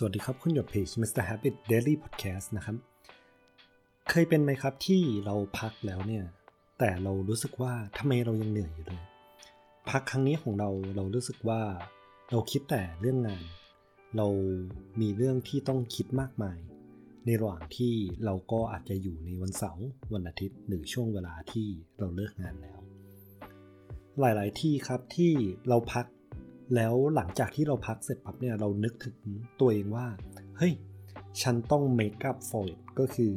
สวัสดีครับ คุณหยดเพจ Mr. Habit Daily Podcast นะครับ เคยเป็นไหมครับที่เราพักแล้วเนี่ย แต่เรารู้สึกว่าทำไมเรายังเหนื่อยอยู่เลย พักครั้งนี้ของเราเรารู้สึกว่าเราคิดแต่เรื่องงาน เรามีเรื่องที่ต้องคิดมากมาย ในระหว่างที่เราก็อาจจะอยู่ในวันเสาร์วันอาทิตย์ หรือช่วงเวลาที่เราเลิกงานแล้ว หลาย ๆ ที่ครับที่เราพัก แล้วหลังจากที่เราพักเสร็จปั๊บเนี่ยเรานึกถึงตัวเองว่า เฮ้ย ฉันต้อง make up for it ก็คือ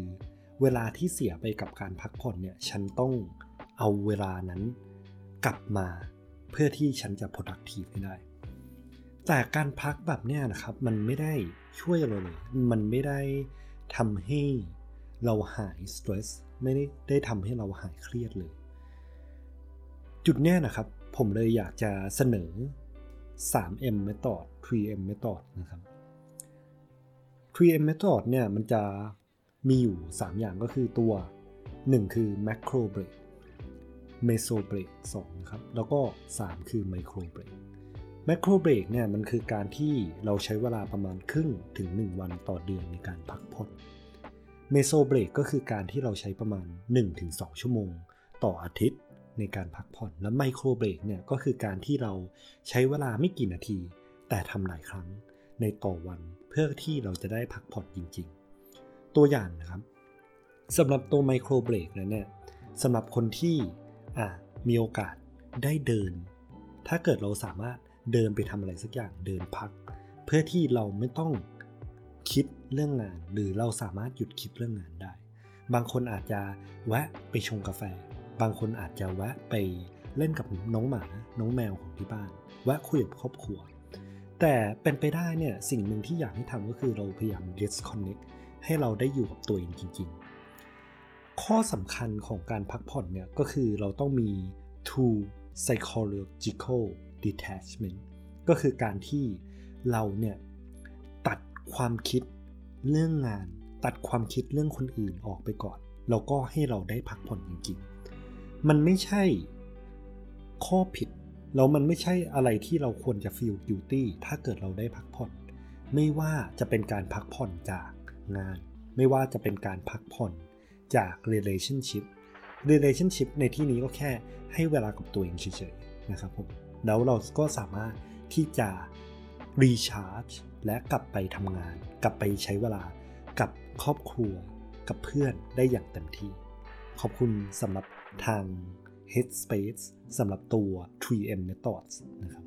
เวลาที่เสียไปกับการพักผ่อนเนี่ย ฉันต้องเอาเวลานั้นกลับมาเพื่อที่ฉันจะ productive ให้ได้ แต่การพักแบบเนี้ยนะครับ มันไม่ได้ช่วยเราเลย มันไม่ได้ทำให้เราหายสตรสไม่ได้ได้ทำให้เราหายเครียดเลย จุดเนี้ยนะครับ ผมเลยอยากจะเสนอ 3M method 3M method นะครับ 3M method เนี่ยมันจะมีอยู่ 3 อย่างก็คือตัว 1 คือ macro break meso break 2นะครับ แล้วก็ 3 คือ micro break macro break เนี่ยมันคือการที่เราใช้เวลาประมาณครึ่งถึง 1 วันต่อเดือนในการพักผ่อน meso break ก็คือการที่เราใช้ประมาณ 1-2 ชั่วโมง ต่ออาทิตย์ ในการพักผ่อนและไมโครเบรกเนี่ยก็คือการที่เราใช้เวลาไม่กี่นาที แต่ทำหลายครั้งในต่อวันเพื่อที่เราจะได้พักผ่อนจริง ๆ ตัวอย่างนะครับสำหรับตัวไมโครเบรกเนี่ยสำหรับคนที่มีโอกาสได้เดิน ถ้าเกิดเราสามารถเดินไปทำอะไรสักอย่างเดินพัก เพื่อที่เราไม่ต้องคิดเรื่องงาน หรือเราสามารถหยุดคิดเรื่องงานได้ บางคนอาจจะแวะไปชงกาแฟ บางคนอาจจะแวะไปเล่นกับน้องหมา น้องแมวของที่บ้าน แวะคุยกับครอบครัว แต่เป็นไปได้เนี่ยสิ่งหนึ่งที่อยากให้ทำก็คือเราพยายาม disconnect ให้เราได้อยู่กับตัวเองจริง ๆ ข้อสำคัญของการพักผ่อนเนี่ยก็คือเราต้องมี two psychological detachment ก็คือการที่เราเนี่ยตัดความคิดเรื่องงาน ตัดความคิดเรื่องคนอื่นออกไปก่อน แล้วก็ให้เราได้พักผ่อนจริงๆ มันไม่ใช่ข้อผิด แล้วมันไม่ใช่อะไรที่เราควรจะ feel guilty ถ้าเกิดเราได้พักผ่อน ไม่ว่าจะเป็นการพักผ่อนจากงาน ไม่ว่าจะเป็นการพักผ่อนจาก relationship relationship ในที่นี้ก็แค่ให้เวลากับตัวเองเฉยๆนะครับผมแล้วเราก็สามารถที่จะ recharge และกลับไปทำงาน กลับไปใช้เวลากับครอบครัว กับเพื่อนได้อย่างเต็มที่ ขอบคุณสำหรับทาง Headspace สำหรับตัว 3M Methods นะครับ